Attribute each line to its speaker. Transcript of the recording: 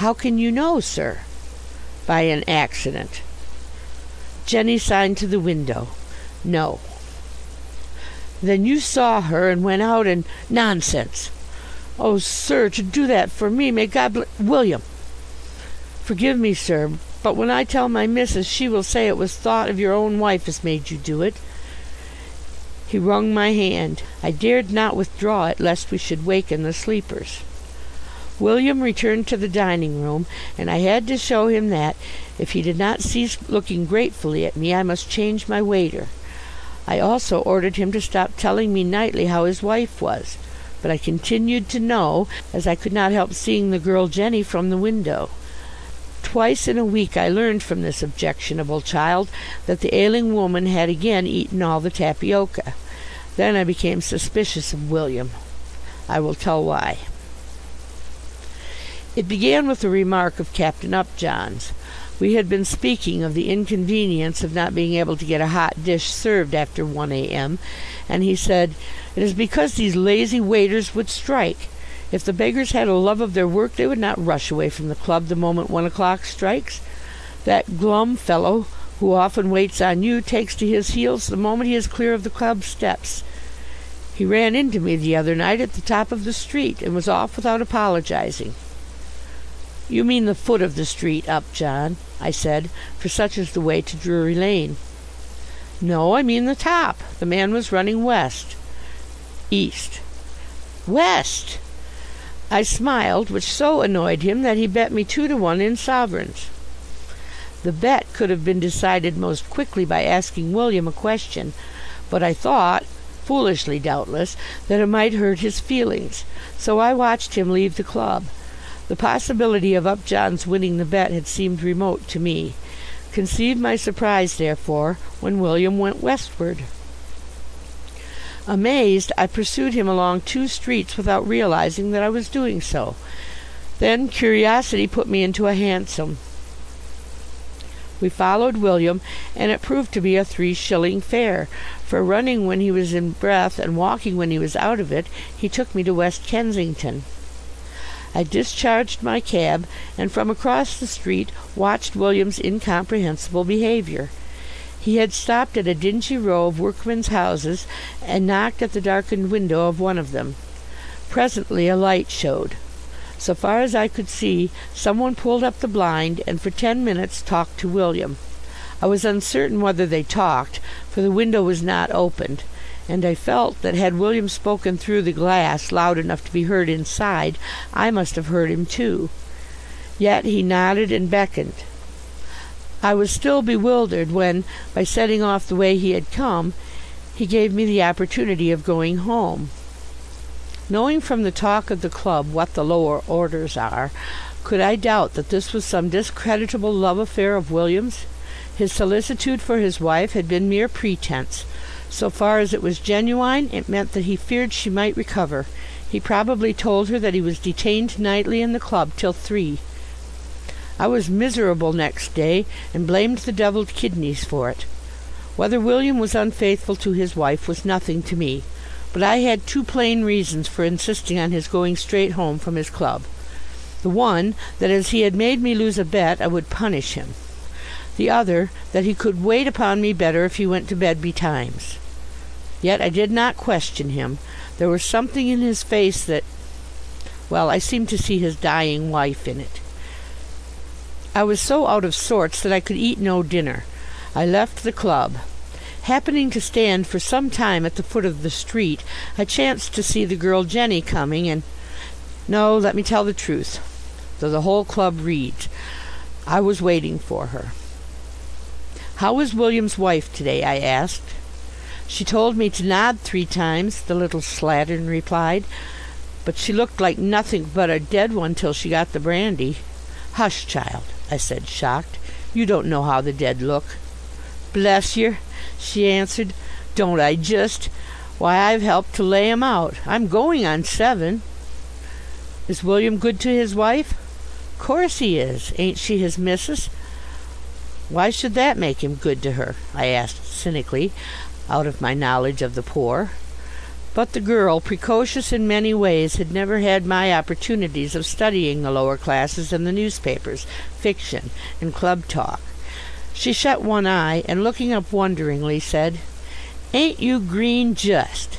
Speaker 1: "How can you know, sir?" "By an accident." Jenny signed to the window. "No." "Then you saw her and went out and " "Nonsense!" "Oh, sir, to do that for me! May God bl William!" "Forgive me, sir, but when I tell my missis she will say it was thought of your own wife as made you do it." He wrung my hand. I dared not withdraw it lest we should waken the sleepers. William returned to the dining room, and I had to show him that, if he did not cease looking gratefully at me, I must change my waiter. I also ordered him to stop telling me nightly how his wife was. But I continued to know, as I could not help seeing the girl Jenny from the window. Twice in a week I learned from this objectionable child that the ailing woman had again eaten all the tapioca. Then I became suspicious of William. I will tell why. It began with a remark of Captain Upjohn's. We had been speaking of the inconvenience of not being able to get a hot dish served after one a.m., and he said, "It is because these lazy waiters would strike. If the beggars had a love of their work they would not rush away from the club the moment one o'clock strikes. That glum fellow who often waits on you takes to his heels the moment he is clear of the club steps. He ran into me the other night at the top of the street, and was off without apologizing." "You mean the foot of the street, up, John," I said, for such is the way to Drury Lane. "No, I mean the top. The man was running west." "East." "West!" I smiled, which so annoyed him that he bet me two to one in sovereigns. The bet could have been decided most quickly by asking William a question, but I thought, foolishly doubtless, that it might hurt his feelings, so I watched him leave the club. The possibility of Upjohn's winning the bet had seemed remote to me. Conceive my surprise, therefore, when William went westward. Amazed, I pursued him along two streets without realizing that I was doing so. Then curiosity put me into a hansom. We followed William, and it proved to be a three shilling fare, for running when he was in breath and walking when he was out of it, he took me to West Kensington. I discharged my cab, and from across the street watched William's incomprehensible behaviour. He had stopped at a dingy row of workmen's houses, and knocked at the darkened window of one of them. Presently a light showed. So far as I could see, some one pulled up the blind, and for ten minutes talked to William. I was uncertain whether they talked, for the window was not opened and I felt that had William spoken through the glass loud enough to be heard inside, I must have heard him too. Yet he nodded and beckoned. I was still bewildered when, by setting off the way he had come, he gave me the opportunity of going home. Knowing from the talk of the club what the lower orders are, could I doubt that this was some discreditable love affair of William's? His solicitude for his wife had been mere pretence. So far as it was genuine, it meant that he feared she might recover. He probably told her that he was detained nightly in the club till three. I was miserable next day, and blamed the devilled kidneys for it. Whether William was unfaithful to his wife was nothing to me, but I had two plain reasons for insisting on his going straight home from his club. The one, that as he had made me lose a bet I would punish him. The other, that he could wait upon me better if he went to bed betimes. Yet I did not question him. There was something in his face that well, I seemed to see his dying wife in it. I was so out of sorts that I could eat no dinner. I left the club. Happening to stand for some time at the foot of the street, I chanced to see the girl Jenny coming, and no, let me tell the truth, though the whole club reads, I was waiting for her. "How was William's wife to day?" I asked. "She told me to nod three times," the little slattern replied, "but she looked like nothing but a dead one till she got the brandy." "Hush, child," I said, shocked. "You don't know how the dead look." "Bless yer," she answered, "don't I just! Why, I've helped to lay 'em out. I'm going on seven." "Is William good to his wife?" "Course he is. Ain't she his missus?" "Why should that make him good to her?" I asked cynically out of my knowledge of the poor. But the girl, precocious in many ways, had never had my opportunities of studying the lower classes in the newspapers, fiction, and club talk. She shut one eye, and looking up wonderingly, said: "Ain't you green just!